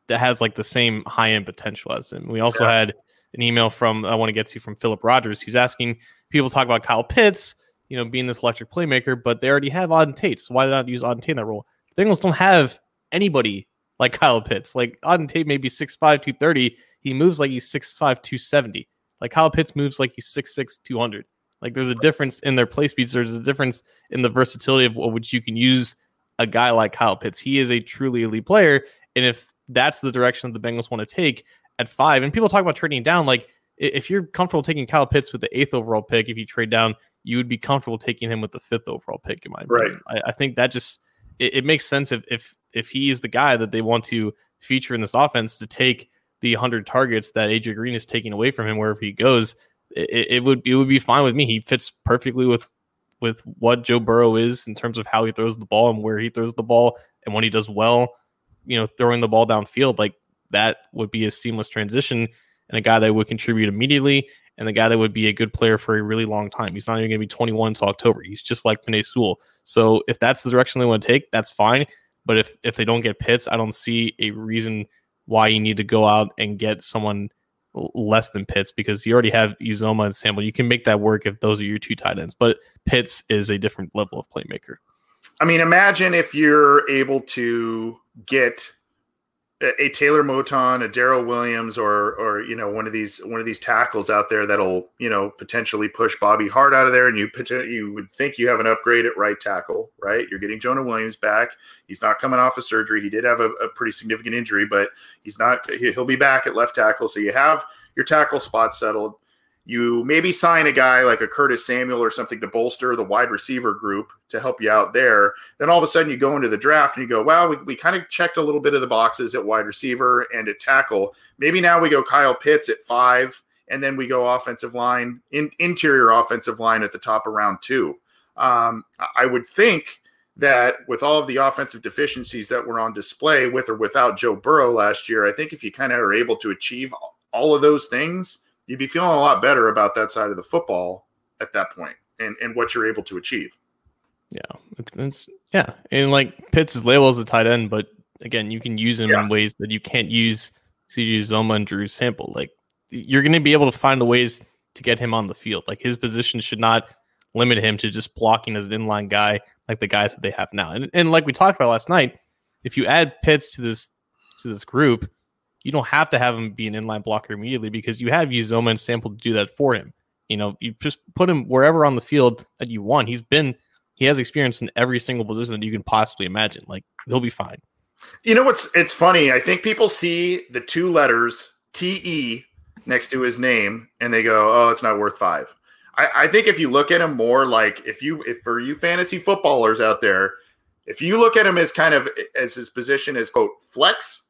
that has like the same high end potential as him. We also yeah. had an email from I want to get to from Philip Rogers, who's asking people talk about Kyle Pitts, you know, being this electric playmaker, but they already have Auden Tate. So why not use Auden Tate in that role? The Bengals don't have anybody like Kyle Pitts. Like Auden Tate may be 6'5, 230. He moves like he's 6'5, 270. Like Kyle Pitts moves like he's 6'6, 200. Like there's a difference in their play speeds. There's a difference in the versatility of which you can use a guy like Kyle Pitts. He is a truly elite player. And if that's the direction that the Bengals want to take at five, and people talk about trading down, like if you're comfortable taking Kyle Pitts with the eighth overall pick, if you trade down, you would be comfortable taking him with the fifth overall pick, in my opinion. Right. I, I think that just it, it, makes sense if if if he's the guy that they want to feature in this offense to take the 100 targets that AJ Green is taking away from him wherever he goes, it, it would it would be fine with me. He fits perfectly with with what Joe Burrow is in terms of how he throws the ball and where he throws the ball and when he does well, you know, throwing the ball downfield like that would be a seamless transition and a guy that would contribute immediately and the guy that would be a good player for a really long time. He's not even going to be 21 until October. He's just like Penei Sewell. So if that's the direction they want to take, that's fine. But if if they don't get Pitts, I don't see a reason why you need to go out and get someone less than Pitts because you already have Uzomah and Sample. You can make that work if those are your two tight ends. But Pitts is a different level of playmaker. I mean, imagine if you're able to get a Taylor Moton, a Daryl Williams, or or you know one of these one of these tackles out there that'll you know potentially push Bobby Hart out of there, and you you would think you have an upgrade at right tackle, right? You're getting Jonah Williams back. He's not coming off of surgery. He did have a, a pretty significant injury, but he's not. He'll be back at left tackle. So you have your tackle spot settled. You maybe sign a guy like a Curtis Samuel or something to bolster the wide receiver group to help you out there. Then all of a sudden you go into the draft and you go, wow, we, we kind of checked a little bit of the boxes at wide receiver and at tackle. Maybe now we go Kyle Pitts at five, and then we go offensive line, in, interior offensive line at the top of round two. Um, I would think that with all of the offensive deficiencies that were on display with or without Joe Burrow last year, I think if you kind of are able to achieve all of those things – you'd be feeling a lot better about that side of the football at that point and, and what you're able to achieve. Yeah. It's, it's yeah. And like Pitts is labeled as a tight end, but again, you can use him yeah. in ways that you can't use CJ Uzomah and Drew Sample. Like you're going to be able to find the ways to get him on the field. Like his position should not limit him to just blocking as an inline guy like the guys that they have now. And, and like we talked about last night, if you add Pitts to this to this group, you don't have to have him be an inline blocker immediately because you have Uzomah and Sample to do that for him. You know, you just put him wherever on the field that you want. He's been he has experience in every single position that you can possibly imagine. Like he'll be fine. You know what's it's funny? I think people see the two letters TE next to his name and they go, "Oh, it's not worth five. I, I think if you look at him more like if you if for you fantasy footballers out there, if you look at him as kind of as his position as quote flex,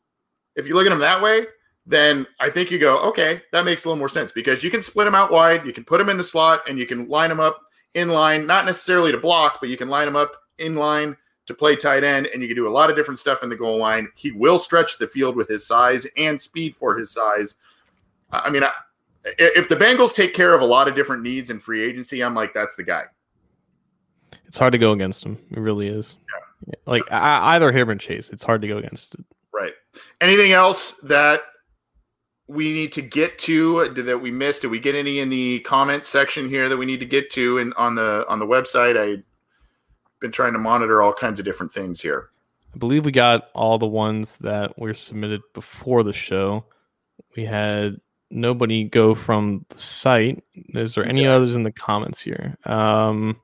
if you look at him that way, then I think you go, okay, that makes a little more sense because you can split him out wide, you can put him in the slot, and you can line him up in line, not necessarily to block, but you can line him up in line to play tight end, and you can do a lot of different stuff in the goal line. He will stretch the field with his size and speed for his size. I mean, if the Bengals take care of a lot of different needs in free agency, I'm like, that's the guy. It's hard to go against him. It really is. Yeah. Like either him or Chase, it's hard to go against it. Anything else that we need to get to that we missed? Did we get any in the comment section here that we need to get to and on the on the website? I've been trying to monitor all kinds of different things here. I believe we got all the ones that were submitted before the show. We had nobody go from the site. Is there any yeah. others in the comments here? Um,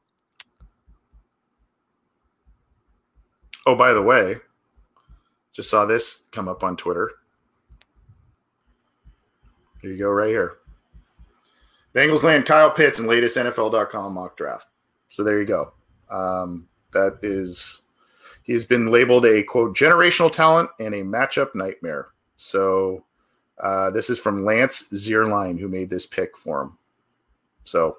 oh, by the way, Just saw this come up on Twitter. Here you go, right here. Bengals land Kyle Pitts in latest NFL.com mock draft. So there you go. Um, that is, he's been labeled a quote generational talent and a matchup nightmare. So uh, this is from Lance Zierlein, who made this pick for him. So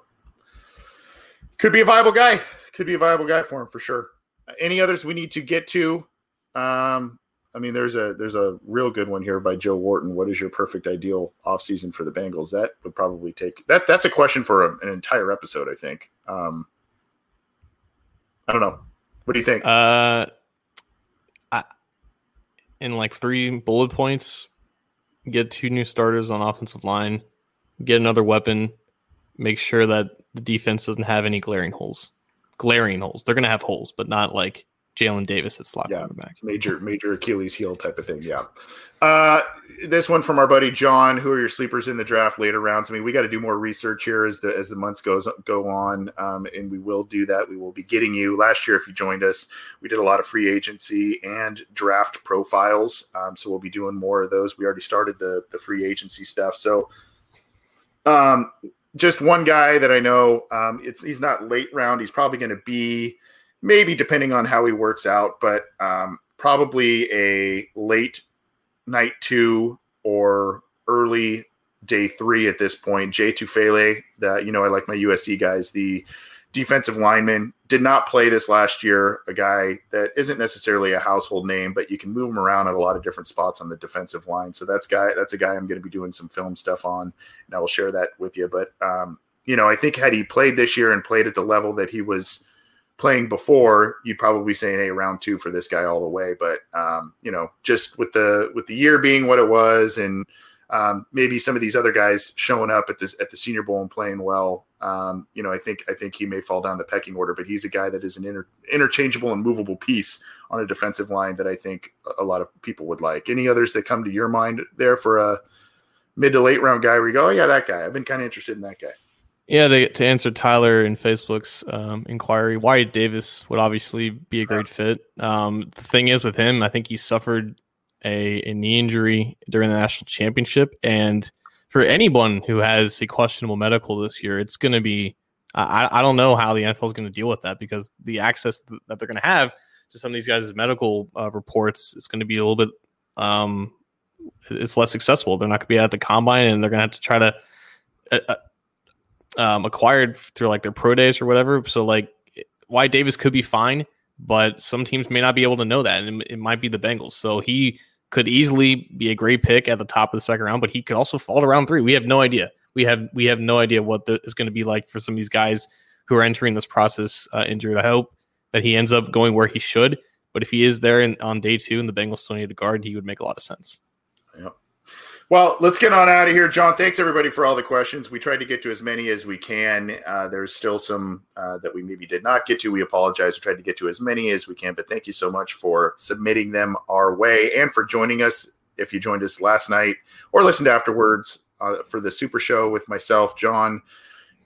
could be a viable guy. Could be a viable guy for him for sure. Any others we need to get to? Um, I mean, there's a there's a real good one here by Joe Wharton. What is your perfect ideal offseason for the Bengals? That would probably take that. That's a question for a, an entire episode, I think. Um, I don't know. What do you think? Uh, I, in like three bullet points, get two new starters on offensive line, get another weapon, make sure that the defense doesn't have any glaring holes. Glaring holes. They're going to have holes, but not like Jalen Davis at slot yeah, quarterback. Major, major Achilles heel type of thing. Yeah. Uh, this one from our buddy John. Who are your sleepers in the draft later rounds? I mean, we got to do more research here as the as the months goes go on, um, and we will do that. We will be getting you. Last year, if you joined us, we did a lot of free agency and draft profiles. Um, so we'll be doing more of those. We already started the the free agency stuff. So, um, just one guy that I know. Um, it's he's not late round. He's probably going to be maybe depending on how he works out, but um, probably a late night two or early day three at this point. Jay Tufele, that you know, I like my USC guys. The defensive lineman did not play this last year. A guy that isn't necessarily a household name, but you can move him around at a lot of different spots on the defensive line. So that's guy. That's a guy I'm going to be doing some film stuff on, and I will share that with you. But um, you know, I think had he played this year and played at the level that he was playing before, you'd probably say an A round two for this guy all the way. But um, you know, just with the with the year being what it was, and um, maybe some of these other guys showing up at this at the Senior Bowl and playing well, um, you know, I think I think he may fall down the pecking order. But he's a guy that is an inter- interchangeable and movable piece on a defensive line that I think a lot of people would like. Any others that come to your mind there for a mid to late round guy where you go, oh yeah, that guy. I've been kind of interested in that guy. Yeah, to, to answer Tyler in Facebook's um, inquiry, Wyatt Davis would obviously be a great fit. Um, the thing is with him, I think he suffered a, a knee injury during the national championship, and for anyone who has a questionable medical this year, it's going to be. I, I don't know how the NFL is going to deal with that because the access that they're going to have to some of these guys' medical uh, reports is going to be a little bit. Um, it's less accessible. They're not going to be at the combine, and they're going to have to try to. Uh, uh um, acquired through like their pro days or whatever. So like Wyatt Davis could be fine, but some teams may not be able to know that, and it might be the Bengals. So he could easily be a great pick at the top of the second round, but he could also fall to round three. We have no idea. We have we have no idea what the, is going to be like for some of these guys who are entering this process uh, injured. I hope that he ends up going where he should. But if he is there in, on day two and the Bengals still need a guard, he would make a lot of sense. Yep. Well, let's get on out of here, John. Thanks everybody for all the questions. We tried to get to as many as we can. Uh, there's still some uh, that we maybe did not get to. We apologize. We tried to get to as many as we can, but thank you so much for submitting them our way and for joining us. If you joined us last night or listened afterwards uh, for the Super Show with myself, John,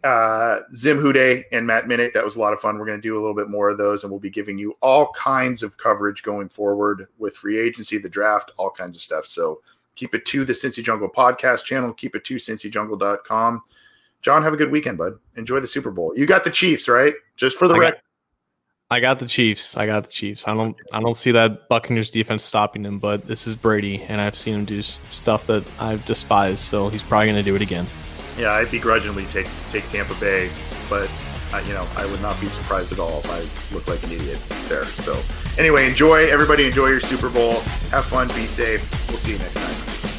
uh, Zim Hude, and Matt Minnich, that was a lot of fun. We're going to do a little bit more of those, and we'll be giving you all kinds of coverage going forward with free agency, the draft, all kinds of stuff. So Keep it to the Cincy Jungle podcast channel. Keep it to cincyjungle.com. John, have a good weekend, bud. Enjoy the Super Bowl. You got the Chiefs, right? Just for the record. I got the Chiefs. I got the Chiefs. I don't. I don't see that Buccaneers defense stopping him. But this is Brady, and I've seen him do stuff that I've despised. So he's probably going to do it again. Yeah, I begrudgingly take take Tampa Bay, but uh, you know I would not be surprised at all if I looked like an idiot there. So anyway, enjoy everybody. Enjoy your Super Bowl. Have fun. Be safe. We'll see you next time.